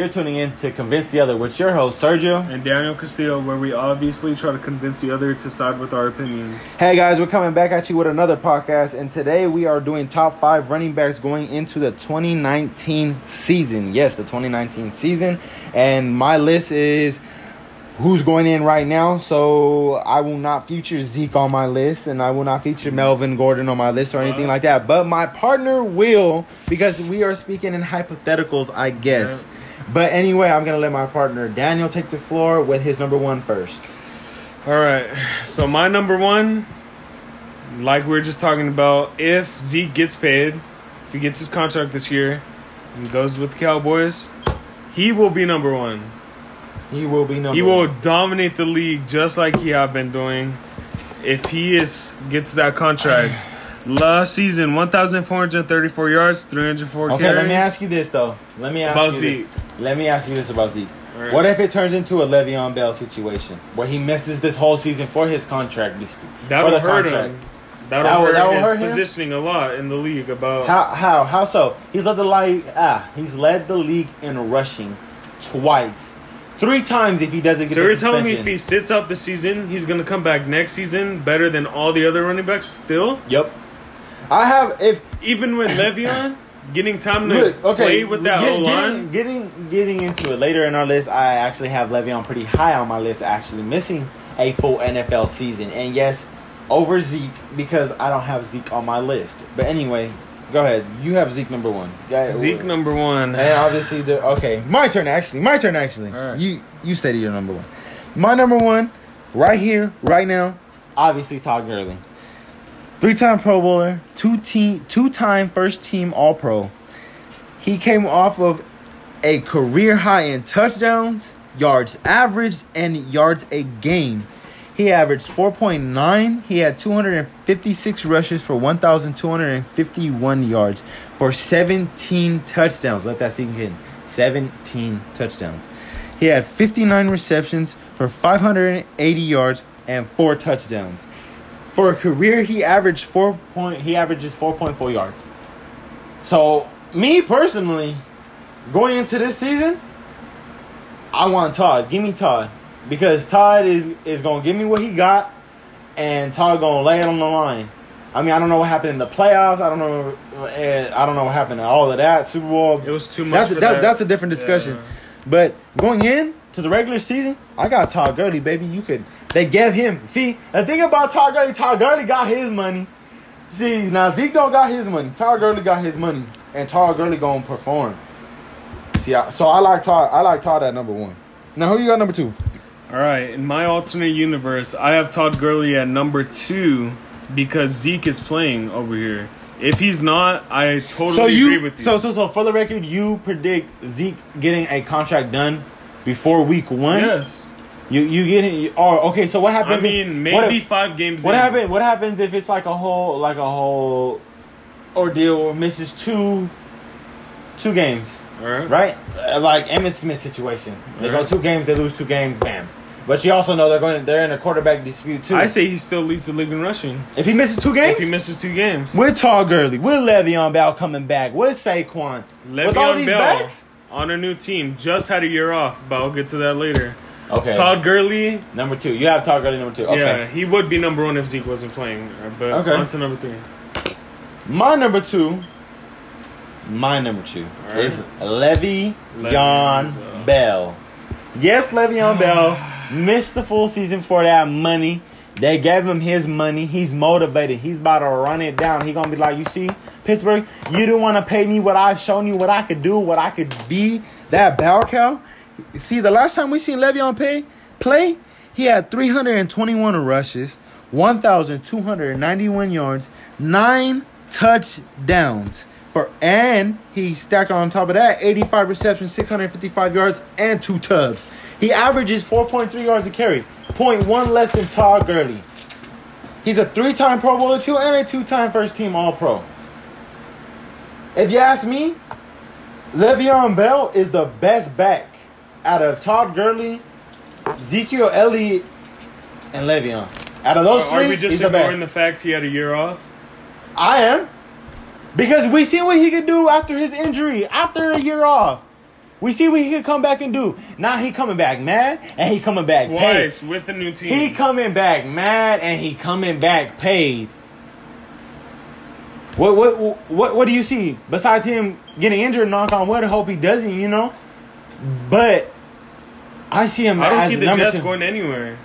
You're tuning in to Convince the Other with your host, Sergio. And Daniel Castillo, where we obviously try to convince the other to side with our opinions. Hey guys, we're coming back at you with another podcast, and today we are doing top five running backs going into the 2019 season. Yes, the 2019 season. And my list is who's going in right now. So I will not feature Zeke on my list, and I will not feature Melvin Gordon on my list or anything like that. But my partner will, because we are speaking in hypotheticals, I guess. But anyway, I'm gonna let my partner Daniel take the floor with his number one first. All right. So my number one, like we were just talking about, if Zeke gets paid, if he gets his contract this year and goes with the Cowboys, he will be number one. He will be number. He will one. dominate the league just like he have been doing. If he is gets that contract. Last season, 1,434 yards, 304 Okay, carries. let me ask you this though. Let me ask About you Zeke. this. Let me ask you this about Zeke. Right. What if it turns into a Le'Veon Bell situation where he misses this whole season for his contract dispute? That the hurt contract? him. That'll That will- hurt that his hurt positioning a lot in the league. About How how how so? He's led the league ah, he's led the league in rushing twice. Three times if he doesn't get so you're telling me if he sits out the season, he's gonna come back next season better than all the other running backs still? Yep. I have if Even with Le'Veon getting time to Look, okay, play with that get- line. getting, getting getting into it later in our list, I actually have Le'Veon pretty high on my list, actually missing a full NFL season, and yes, over Zeke because I don't have Zeke on my list. But anyway, go ahead. You have Zeke number one. Yeah, Zeke number one. And obviously, the, okay, my turn. Actually, my turn. Actually, All right. you you said you're number one. My number one, right here, right now. Obviously, Todd Gurley, three-time Pro Bowler, two team, two-time first-team All-Pro. He came off of a career high in touchdowns, yards averaged, and yards a game. He averaged 4.9. He had 256 rushes for 1,251 yards for 17 touchdowns. Let that sink in. 17 touchdowns. He had 59 receptions for 580 yards and four touchdowns. For a career, he averaged four point. He averages 4.4 yards. So, me personally, going into this season, I want Todd. Give me Todd because Todd is is gonna give me what he got, and Todd gonna lay it on the line. I mean, I don't know what happened in the playoffs. I don't know. uh, I don't know what happened in all of that Super Bowl. It was too much. That's that, that. that's a different discussion. Yeah. But going in to the regular season, I got Todd Gurley, baby. You could they gave him. See, the thing about Todd Gurley, Todd Gurley got his money. See, now Zeke don't got his money. Todd Gurley got his money, and Todd Gurley gonna perform. See, I, so I like Todd. I like Todd at number one. Now who you got number two? All right, in my alternate universe, I have Todd Gurley at number two because Zeke is playing over here. If he's not, I totally so you, agree with you. so so so for the record, you predict Zeke getting a contract done before week one. yes, You you getting? Oh, okay. So what I happens? if- mean maybe if- five games. What in. happened? What happens if it's like a whole like a whole ordeal or misses two two games, right. right? Uh, Like Emmitt Smith situation. They go two games, they lose two games, bam. But you also know they're going. They're in a quarterback dispute too. I say he still leads the league in rushing. if he misses two games, If he misses two games, with Todd Gurley, with Le'Veon Bell coming back, with Saquon, with all Le'Veon these Bell backs. On a new team just had a year off, but I'll get to that later. Okay. Todd Gurley, number two. You have Todd Gurley number two. Okay. yeah, he would be number one if Zeke wasn't playing. But Okay. on to number three. My number two, my number two right. is Le'Veon Le'Veon Bell. Yes, Le'Veon Bell missed the full season for that money. They gave him his money. He's motivated. He's about to run it down. He gonna be like, you see, Pittsburgh, you didn't want to pay me what I've shown you, what I could do, what I could be. That bell cow. See, the last time we seen Le'Veon pay, play, he had 321 rushes, 1,291 yards, nine touchdowns. For and he stacked on top of that 85 receptions, 655 yards, and two tubs. He averages 4.3 yards a carry, 0.1 less than Todd Gurley. He's a three-time Pro Bowler too, and a two-time first-team All-Pro. If you ask me, Le'Veon Bell is the best back out of Todd Gurley, Ezekiel Elliott, and Le'Veon. Out of those three, Are three, we just he's the ignoring best. the fact he had a year off? I am. Because we see what he could do after his injury, after a year off. We see what he can come back and do. Now he coming back mad and he coming back paid. Twice with a new team. He coming back mad and he coming back paid. What what what what do you see besides him getting injured? Knock on wood. I hope he doesn't. You know, but I see him. I don't see the Jets two. going anywhere.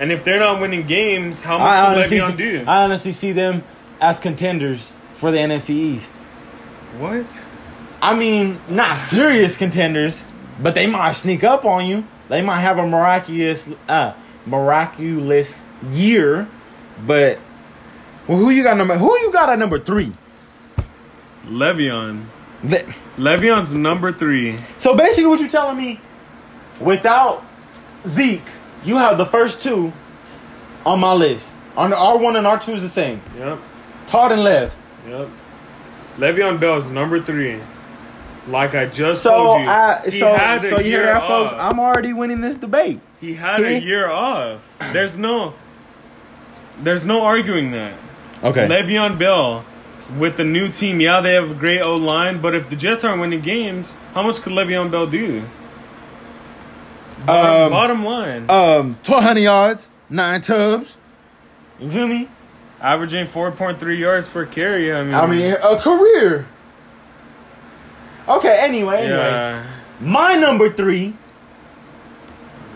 And if they're not winning games, how much I can honestly, Le'Veon see, do? I honestly see them as contenders for the NFC East. what? I mean, not serious contenders, but they might sneak up on you. They might have a miraculous, uh, miraculous year. But well, who you got number? Who you got at number three? Le'Veon. Le- Le'Veon's number three. So basically, what you're telling me, without Zeke, you have the first two on my list. On R one and R two is the same. Yep. Todd and Lev. Yep. Le'Veon Bell's number three. Like I just So, told you, I, he so, had a so you hear year that, folks? off. I'm already winning this debate. he had a year off. There's no, there's no arguing that. Okay. Le'Veon Bell with the new team, yeah, they have a great O line, but if the Jets aren't winning games, how much could Le'Veon Bell do? Bottom, Um, bottom line, Um, 1,200 yards, nine tubs. You feel me? averaging 4.3 yards per carry. I mean, I mean, a career. Okay, anyway, anyway. yeah. My number three,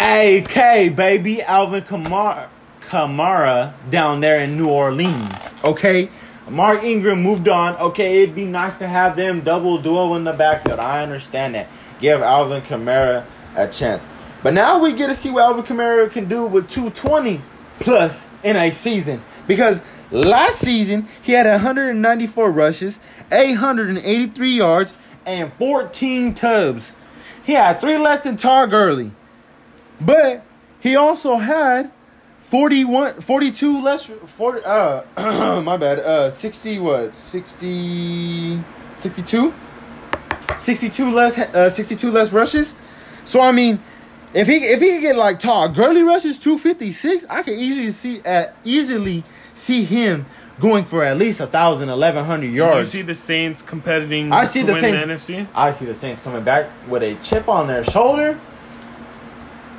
AK, baby, Alvin Kamara, Kamara down there in New Orleans. Okay? Mark Ingram moved on. Okay, it'd be nice to have them double duo in the backfield. I understand that. Give Alvin Kamara a chance. But now we get to see what Alvin Kamara can do with 220 plus in a season. Because last season, he had 194 rushes, 883 yards, and 14 tubs. He had three less than Tar Gurley. But he also had 41, 42 less, 40, uh, my bad, uh, 60, what, 60, 62? 62 less, uh, 62 less rushes. So, I mean, if he if he could get like Todd Gurley rushes 256, I could easily see uh, easily see him going for at least a thousand, eleven hundred You yards. see the Saints competing I see to the win Saints. the NFC? I see the Saints coming back with a chip on their shoulder.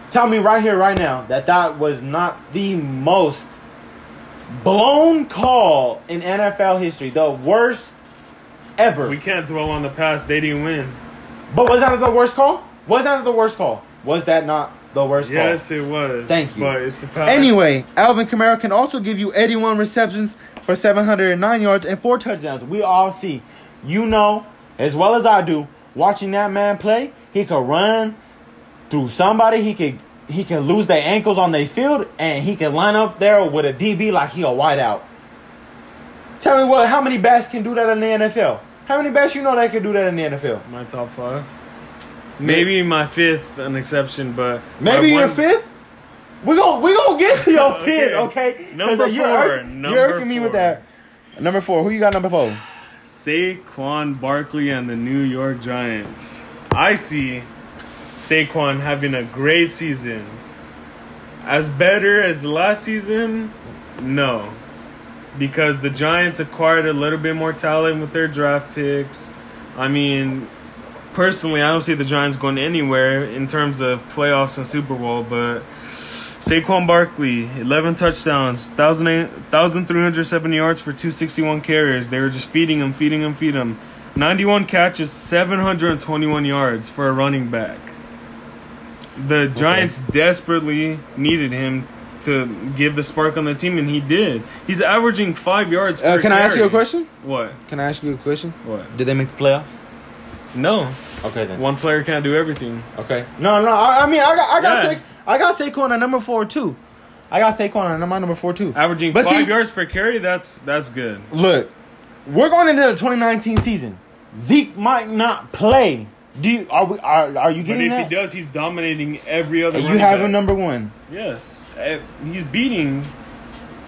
Tell me right here, right now, that that was not the most blown call in NFL history. The worst ever. We can't dwell on the past. They didn't win. but was that the worst call? Was that the worst call? Was that not the worst Yes, call? it was. Thank you. But it's the past. Anyway, Alvin Kamara can also give you 81 receptions for 709 yards and four touchdowns. We all see, you know, as well as I do, watching that man play, he could run through somebody. He could he can lose their ankles on their field, and he can line up there with a DB like he a wideout. Tell me what? How many backs can do that in the NFL? How many backs you know that can do that in the NFL? my top five. Maybe my fifth, an exception, but Maybe your fifth. We gon' we gonna get to your fit, Okay. okay? Number you're four, irk- number you're irking me with that. Number four. Who you got? Number four. Saquon Barkley and the New York Giants. I see Saquon having a great season. As better as last season, no. Because the Giants acquired a little bit more talent with their draft picks. I mean, personally, I don't see the Giants going anywhere in terms of playoffs and Super Bowl, but Saquon Barkley, 11 touchdowns, 1,008 1,370 yards for 261 carries. They were just feeding him, feeding him, feeding him. 91 catches, 721 yards for a running back. The Giants desperately needed him to give the spark on the team, and he did. He's averaging five yards. Uh, can I ask you a question? What? Can I ask you a question? What? Did they make the playoffs? No, Okay then. one player can't do everything. Okay. No, no. I, I mean, I got, I got, Yeah. Sa- I got Saquon at number four too. I got Saquon at my number four too. Averaging But five see- yards per carry. That's that's good. Look, we're going into the 2019 season. Zeke might not play. Do you are we are, are you But getting if that? he does, he's dominating every other. And you have back. him number one. Yes, Eh, he's beating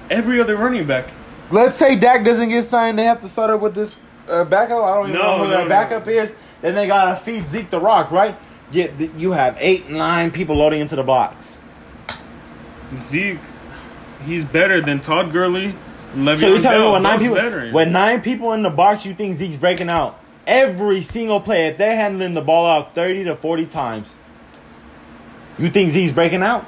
every other running back. Let's say Dak doesn't get signed. They have to start up with this uh, backup. I don't even No, know who no, that no. backup is. Then they gotta feed Zeke the rock, right? You have eight, nine people loading into the box. Zeke, he's better than Todd Gurley. Le'Veon So you're telling me with nine people, veterans. with nine people in the box, you think Zeke's breaking out every single play, if they're handling the ball out 30 to 40 times, you think Zeke's breaking out?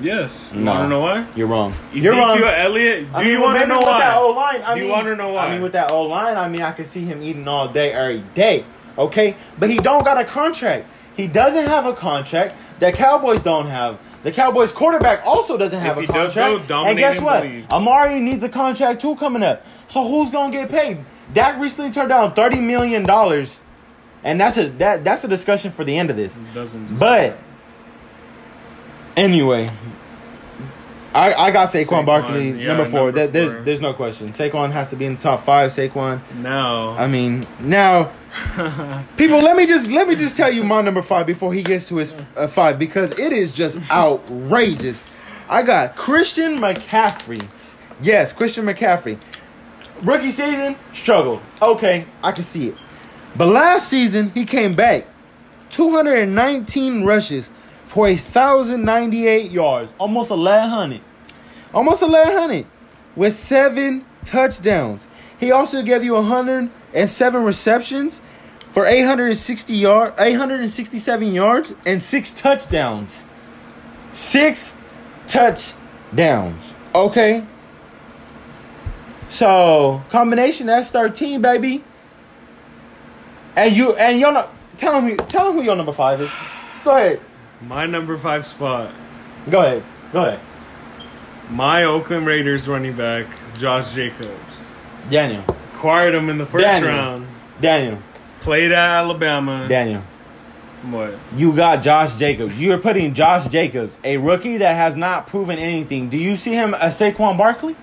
Yes. You No. want to know why? You're wrong. Ezekiel You're wrong. Elliott. Do I mean, you want to know with why? that O line, I Do you wanna know why? I mean, with that O line, I mean, I can see him eating all day, every day. Okay, but he don't got a contract. He doesn't have a contract that Cowboys don't have. The Cowboys quarterback also doesn't have If a contract. go and guess what? Amari needs a contract too coming up. So who's gonna get paid? Dak recently turned down thirty million dollars, and that's a that that's a discussion for the end of this. Doesn't. But anyway, I I got Saquon, Saquon, Barkley yeah, number four. number There- there's four. there's no question. Saquon has to be in the top five. Saquon. now. I mean now. People, let me just let me just tell you my number five before he gets to his uh, five because it is just outrageous. I got Christian McCaffrey. Yes, Christian McCaffrey. Rookie season struggled. Okay, I can see it. But last season he came back, 219 rushes for a 1,098 yards, almost 1,100, almost 1,100, with seven touchdowns. He also gave you 107 receptions for 860 yard, 867 yards and six touchdowns. Six touchdowns. Okay. So combination that's 13, baby. And you and you're not tell me tell him who your number five is. Go ahead. My number five spot. Go ahead. Go ahead. My Oakland Raiders running back, Josh Jacobs. Daniel. Acquired him in the first Daniel. round. Daniel. Played at Alabama. Daniel. What? You got Josh Jacobs. You're putting Josh Jacobs, a rookie that has not proven anything. Do you see him as Saquon Barkley?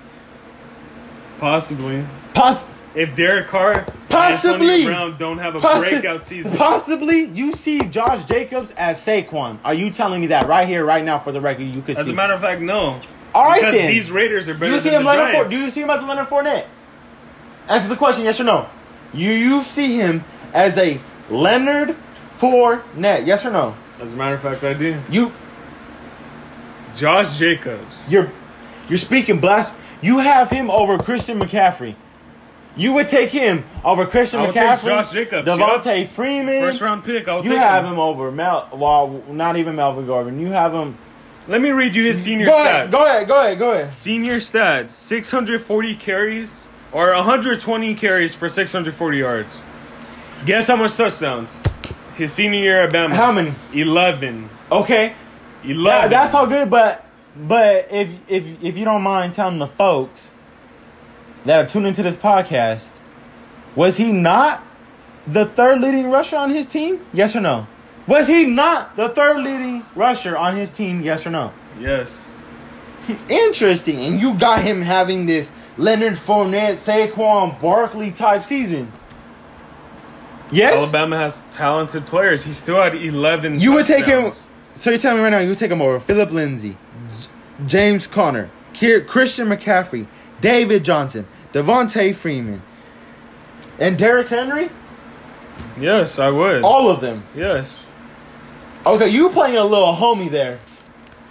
Possibly. Poss- If Derek Carr Possibly. Brown don't have a possi- breakout season, Possibly, you see Josh Jacobs as Saquon. Are you telling me that right here, right now, for the record? You could as see. a matter of fact, no. All right because then. these Raiders are Do better you see than him the Leonard Four- Giants. Do you see him as a Leonard Fournette? Answer the question, yes or no. You you see him as a Leonard Fournette, yes or no? As a matter of fact, I do. You Josh Jacobs. you're you're speaking blas. You have him over Christian McCaffrey. You would take him over Christian I would take McCaffrey, Josh Jacobs, Devonta Freeman. First round pick. I'll you take have him. him over Mel. Well, not even Melvin Gordon. You have him. Let me read you his senior Go stats. ahead. Go ahead. Go ahead. Go ahead. Senior stats: 640 carries or 120 carries for 640 yards. Guess how much touchdowns? His senior year at Bama. How many? 11. Okay. 11. That, that's all good, but but if if if you don't mind telling the folks that are tuning into this podcast, was he not the third leading rusher on his team? Yes or no? Was he not the third leading rusher on his team? Yes or no? Yes. Interesting. And you got him having this Leonard Fournette, Saquon Barkley type season. Yes. Alabama has talented players. He still had 11. You would take him. So you're telling me right now you would take him over Philip Lindsay, James Conner, Christian McCaffrey, David Johnson, Devonta Freeman, and Derrick Henry? Yes, I would. All of them. yes. Okay, you playing a little homie there.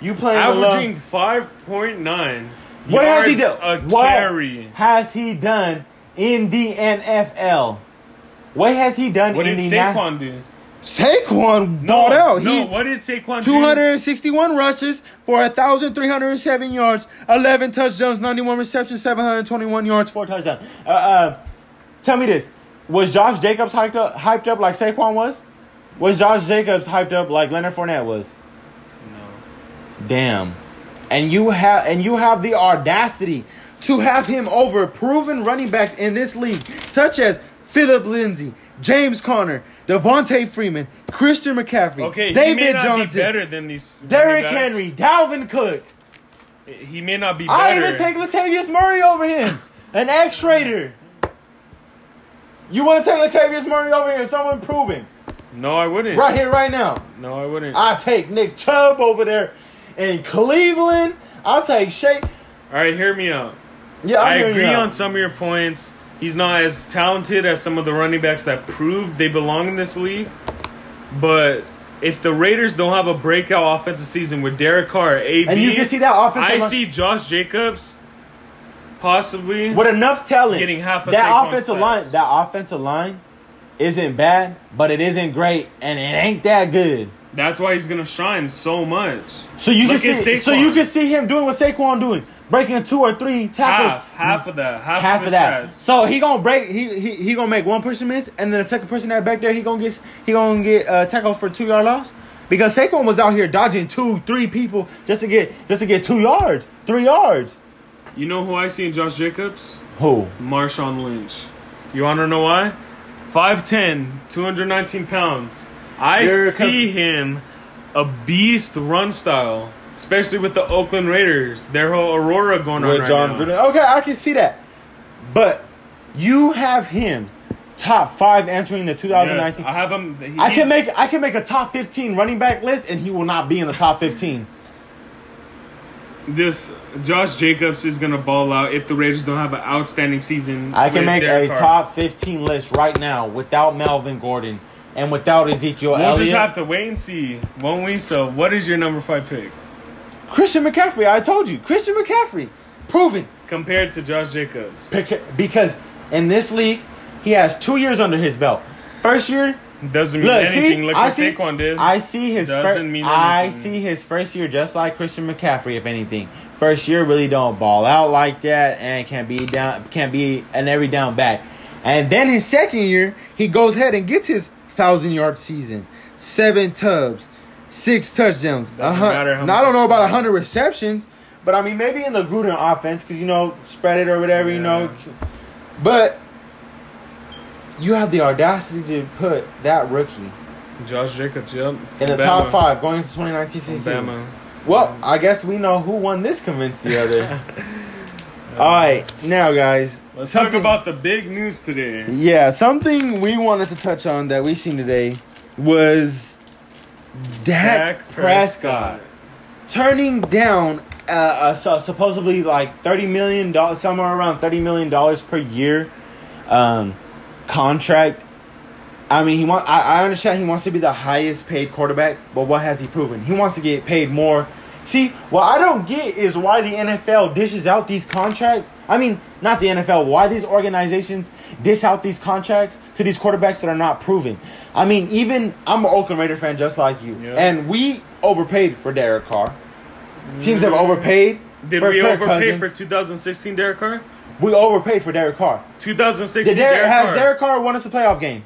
You playing Averaging a 5.9. little. What has he done? What carry. has he done in the NFL? What has he done What in did the na- Saquon do? Saquon No, bought out. no. he what did Saquon do? 261 rushes for 1,307 yards, 11 touchdowns, 91 receptions, 721 yards, 4 touchdowns. Uh, uh, tell me this. Was Josh Jacobs hyped up, hyped up like Saquon was? Was Josh Jacobs hyped up like Leonard Fournette was? No. Damn. And you have and you have the audacity to have him over proven running backs in this league, such as Philip Lindsay, James Conner, Devonta Freeman, Christian McCaffrey, Okay, David Johnson, be better than these. Derrick Henry, Dalvin Cook. He may not be I even take Latavius Murray over him, an X Raider. You want to take Latavius Murray over him? Someone proven no, I wouldn't. right here, right now. No, I wouldn't. I take Nick Chubb over there in Cleveland. I'll take Shake. All right, hear me out. Yeah, I'm I agree on some of your points. He's not as talented as some of the running backs that proved they belong in this league. But if the Raiders don't have a breakout offensive season with Derek Carr, AB, And you can see that offensive I line- see Josh Jacobs possibly. with enough talent. Getting half of that offensive line. That offensive line isn't bad, but it isn't great, and it ain't that good. That's why he's gonna shine so much. So you Look can see, so you can see him doing what Saquon doing, breaking two or three tackles. Half, half of that, half, half of, of that. stats. So he gonna break. He, he he gonna make one person miss, and then the second person that back there, he gonna get he gonna get uh, tackled for two yard loss. Because Saquon was out here dodging two, three people just to get just to get two yards, three yards. You know who I see in Josh Jacobs? Who? Marshawn Lynch. You wanna know why? 5'10", 219 pounds. I You're see com- him a beast run style, especially with the Oakland Raiders. Their whole Aurora going on With right John now. Gruden. Okay, I can see that, but you have him top five entering the Yes, 2019. I have him. I can make I can make a top 15 running back list, and he will not be in the top 15. Just Josh Jacobs is gonna ball out if the Raiders don't have an outstanding season. I can make a top 15 list right now without Melvin Gordon and without Ezekiel We'll Elliott. just have to wait and see, won't we? So, what is your number five pick Christian McCaffrey, I told you, Christian McCaffrey, proven compared to Josh Jacobs? Because in this league he has two years under his belt. First year, Doesn't mean look, anything. see, Look I what see, Saquon did. I see his Doesn't fir- mean I see his first year just like Christian McCaffrey, if anything. First year really don't ball out like that and can be down, can be an every down back. And then his second year, he goes ahead and gets his thousand yard season, seven tubs, six touchdowns. Doesn't matter how now, I don't know about hundred receptions, but I mean maybe in the Gruden offense because you know spread it or whatever you know. But you have the audacity to put that rookie Josh Jacobs, yep. in the Bama. top five going into 2019 season. Well, I guess we know who won this convinced the other. All right, now guys, Let's talk about the big news today. yeah, something we wanted to touch on that we seen today was Dak, Prescott. turning down uh, uh, so supposedly like thirty million dollars, somewhere around thirty million dollars per year um, contract. I mean, he want. I, I understand he wants to be the highest paid quarterback, but what has he proven? He wants to get paid more. See, what I don't get is why the NFL dishes out these contracts. I mean, not the NFL. Why these organizations dish out these contracts to these quarterbacks that are not proven? I mean, even I'm an Oakland Raider fan, just like you, Yeah. and we overpaid for Derek Carr. Teams have mm-hmm. overpaid. Did for we Kirk overpay Cousins. for 2016 Derek Carr? We overpaid for Derek Carr. 2016 Did Derek, Derek has Carr. Derek Carr won us a playoff game?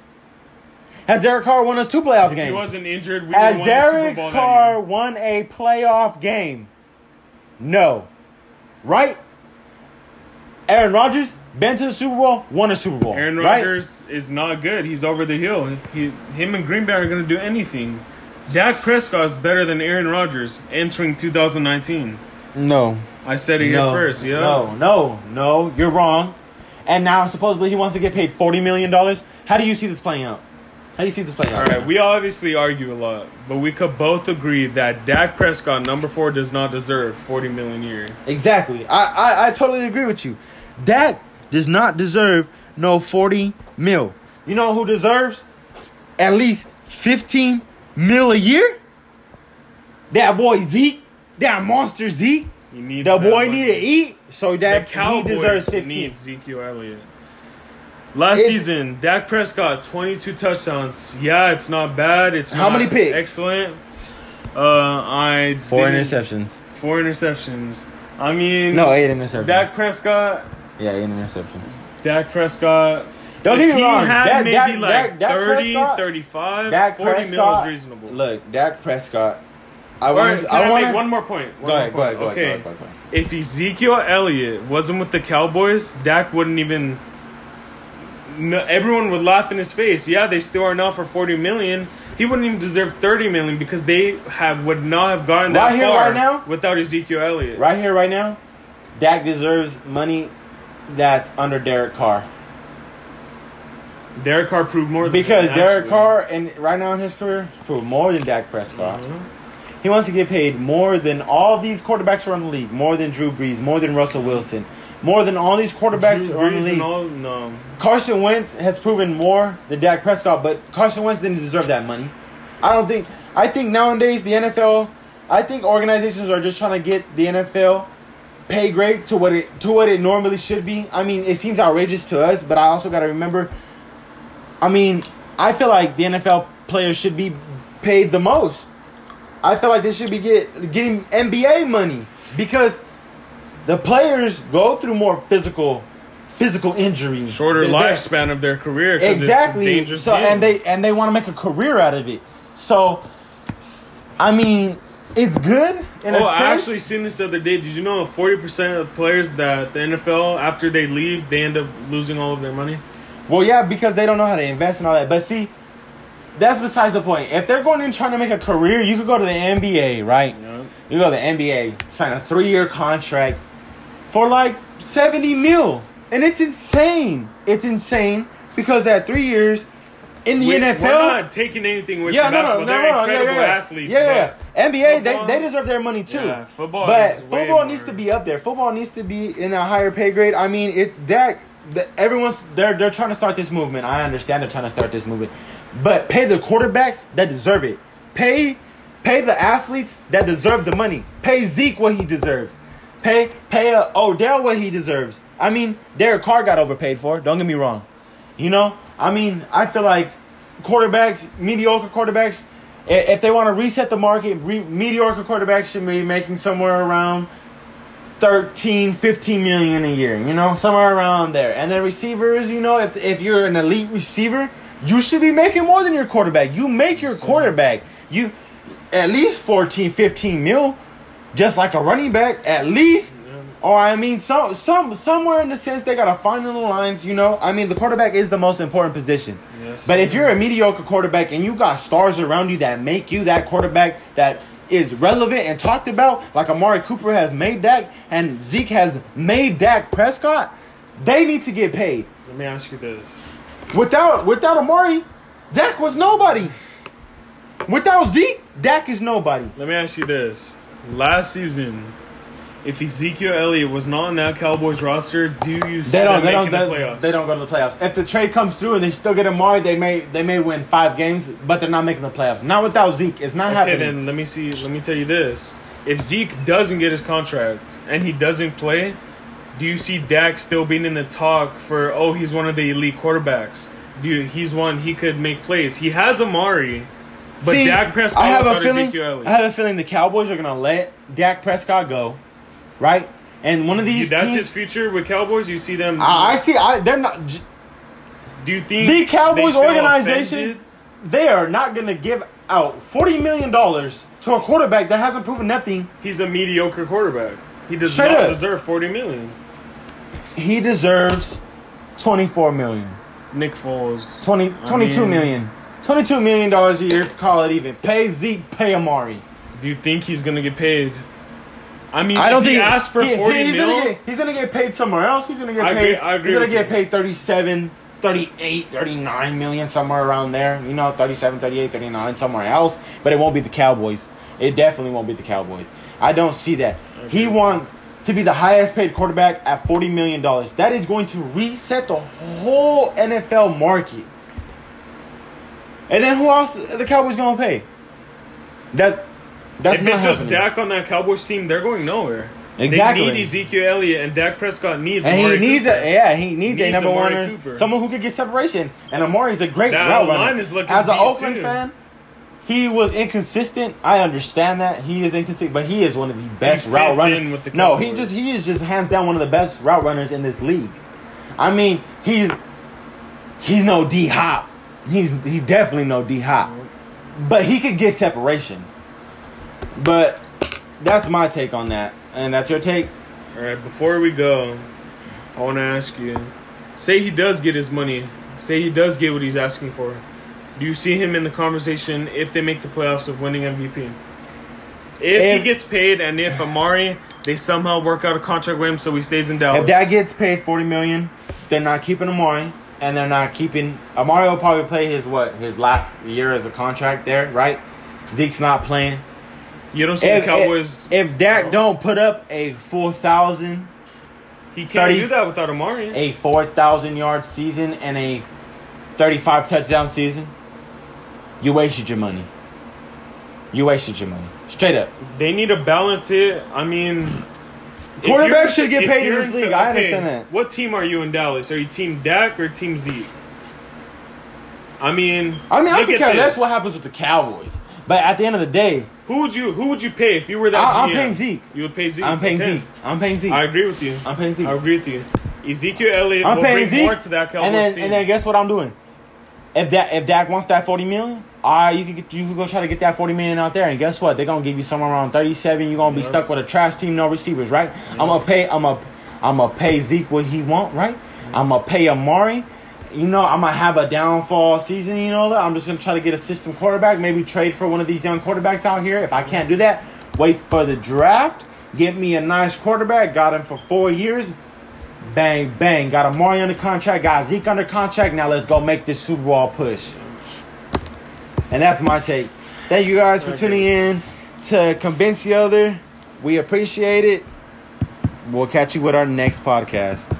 Has Derek Carr won us two playoff if he wasn't injured, we Has would have won the Super Derek Bowl Carr that won a playoff game? No. Right? Aaron Rodgers been to the Super Bowl, won a Super Bowl. Aaron right? Rodgers is not good. He's over the hill. He, him and Green Bay are going to do anything. Dak Prescott is better than Aaron Rodgers entering 2019. No. I said it no. here first. Yeah. No, no, no, you're wrong. And now supposedly he wants to get paid $40 million. How do you see this playing out? How do you see this playing out? All right, we obviously argue a lot, but we could both agree that Dak Prescott, number four, does not deserve 40 million a year. Exactly. I, I, I totally agree with you. Dak does not deserve no 40 mil. You know who deserves at least 15 mil a year? That boy Zeke. That monster Zeke. He needs The that boy money. need to eat. So that he deserves 15. need Ezekiel Elliott. Last It's- season, Dak Prescott, 22 touchdowns. Yeah, it's not bad. It's How not many picks? Excellent. Uh, I Four didn't- interceptions. Four interceptions. I mean, No, eight interceptions. Dak Prescott. yeah, eight interceptions. Dak Prescott. Don't if get me he wrong. had Dak- maybe Dak- like Dak- Dak 30, Prescott- 35, Dak 40 mil Prescott. is reasonable. Look, Dak Prescott. I want right, to. can I, I wanna... one more point? One Go ahead. Go more ahead. point. Go okay. ahead. Go ahead. Go ahead. If Ezekiel Elliott wasn't with the Cowboys, Dak wouldn't even. No, everyone would laugh in his face. Yeah, they still are now for forty million. He wouldn't even deserve thirty million because they have would not have gotten that Right here, far right now? without Ezekiel Elliott. Right here, right now, Dak deserves money that's under Derek Carr. Derek Carr proved more than Because him, Derek actually. Carr, and right now in his career, proved more than Dak Prescott. Mhm. He wants to get paid more than all these quarterbacks around the league, more than Drew Brees, more than Russell Wilson, more than all these quarterbacks Drew around the league. all, no. Carson Wentz has proven more than Dak Prescott, but Carson Wentz didn't deserve that money. I don't think. I think nowadays the NFL, I think organizations are just trying to get the NFL pay grade to what it to what it normally should be. I mean, it seems outrageous to us, but I also got to remember. I mean, I feel like the NFL players should be paid the most. I feel like they should be get, getting NBA money because the players go through more physical physical injuries, Shorter They're- they're- lifespan of their career. 'cause it's a Exactly. So game. and they and they want to make a career out of it. So, I mean, it's good in a Oh. I actually seen this the other day. Did you know forty percent of players that the NFL after they leave, they end up losing all of their money? Well, yeah, because they don't know how to invest and all that. But see, that's besides the point. If they're going in trying to make a career, you could go to the NBA, right? Yeah. You go to the NBA, sign a three-year contract for like seventy mil, and it's insane. It's insane because that three years in the We, NFL. We're not taking anything with yeah, no, no, basketball. no, They're no, yeah, incredible yeah, yeah. athletes. Yeah, yeah. NBA, football- they, they deserve their money too. Yeah, football but football needs more- to be up there. Football needs to be in a higher pay grade. I mean, it's Dak. The, everyone's they're they're trying to start this movement. I understand they're trying to start this movement, but pay the quarterbacks that deserve it. Pay pay the athletes that deserve the money. Pay Zeke what he deserves. Pay pay uh, Odell what he deserves. I mean, Derek Carr got overpaid for. Don't get me wrong. You know, I mean, I feel like quarterbacks, mediocre quarterbacks, if they want to reset the market, re- mediocre quarterbacks should be making somewhere around 13, 15 million a year, you know, somewhere around there. And then receivers, you know, if, if you're an elite receiver, you should be making more than your quarterback. You make your quarterback. You at least 14, 15 mil, just like a running back, at least. Or I mean, some some somewhere in the sense they gotta find in the lines. You know, I mean, the quarterback is the most important position. Yes. But if you're a mediocre quarterback and you got stars around you that make you that quarterback that is relevant and talked about, like Amari Cooper has made Dak and Zeke has made Dak Prescott, they need to get paid. Let me ask you this: Without without Amari, Dak was nobody. Without Zeke, Dak is nobody. Let me ask you this: Last season, if Ezekiel Elliott was not on that Cowboys roster, do you see They don't. them They don't. making They, the playoffs? they don't go to the playoffs. If the trade comes through and they still get Amari, they may they may win five games, but they're not making the playoffs. Not without Zeke. It's not Okay, happening. then let me see. Let me tell you this: If Zeke doesn't get his contract and he doesn't play, do you see Dak still being in the talk for? Oh, he's one of the elite quarterbacks. Do you, he's one he could make plays. He has Amari, but See, Dak Prescott I have a feeling. I have a feeling the Cowboys are gonna let Dak Prescott go, right? And one of these that's teams. his future with Cowboys. You see them. I, I see. I they're not. j- do you think The Cowboys they organization, offended? they are not gonna give out forty million dollars to a quarterback that hasn't proven nothing. He's a mediocre quarterback. He does Straight not up. deserve forty million. He deserves twenty four million. Nick Foles. 20, I mean- million. 22 million dollars a year. Call it even. Pay Zeke. Pay Amari. Do you think he's gonna get paid? I mean, I don't think he asked for he- forty he's mil. Gonna get, he's gonna get paid somewhere else. He's gonna get I paid. agree- I agree he's gonna get you. paid 37, 38, 39 million somewhere around there. You know, 37, 38, 39 somewhere else. But it won't be the Cowboys. It definitely won't be the Cowboys. I don't see that. He wants to be the highest paid quarterback at 40 million dollars. That is going to reset the whole NFL market. And then who else are the Cowboys gonna pay? That that's if not it's just happening. Dak on that Cowboys team, they're going nowhere. Exactly. They need Ezekiel Elliott and Dak Prescott needs. And Amari he needs Cooper. a yeah, he needs, a number one, someone who could get separation. And Amari's a great That route line runner. is looking As an Oakland fan, he was inconsistent. I understand that he is inconsistent, but he is one of the best route runners. in with the no, he just he is just hands down one of the best route runners in this league. I mean, he's he's no D Hop. He's he definitely no D Hop, but he could get separation. But that's my take on that, and that's your take. All right, before we go, I want to ask you: Say he does get his money. Say he does get what he's asking for. Do you see him in the conversation if they make the playoffs of winning MVP? If, If- he gets paid, and if Amari they somehow work out a contract with him so he stays in Dallas. If that gets paid forty million, they're not keeping Amari, and they're not keeping Amari will probably play his what his last year as a contract there, right? Zeke's not playing. you don't see If, the Cowboys. if, if Dak oh. don't put up a four thousand, he can't 30 do that without Amari. a four thousand yard season, and a thirty-five touchdown season, you wasted your money. You wasted your money, straight up. They need to balance it. I mean, Quarterbacks should get paid in this league. I understand that. What team are you in Dallas? Are you Team Dak or Team Zeke? I mean, I mean, I can less this. what happens with the Cowboys. But at the end of the day, Who would you Who would you pay if you were that I, I'm paying Zeke. You would pay Zeke. I'm paying Okay. Zeke. I'm paying Zeke. I agree with you. I'm paying Zeke. I agree with you. Ezekiel Elliott I'm will paying bring Zeke. more to that Cowboys and then team. and then guess what I'm doing? If that if Dak wants that 40 million, all right, you can get you can go try to get that 40 million out there, and guess what? They're gonna give you somewhere around 37. You're gonna be stuck with a trash team, no receivers, right? I'm gonna pay. I'm gonna I'm gonna pay Zeke what he want, right? I'm gonna pay Amari. You know, I'm gonna have a downfall season. You know, that I'm just gonna try to get a system quarterback. Maybe trade for one of these young quarterbacks out here. If I can't do that, wait for the draft. Get me a nice quarterback. Got him for four years. Bang, bang. Got Amari under contract. Got Zeke under contract. Now let's go make this Super Bowl push. And that's my take. Thank you guys for tuning in to Convince the Other. We appreciate it. We'll catch you with our next podcast.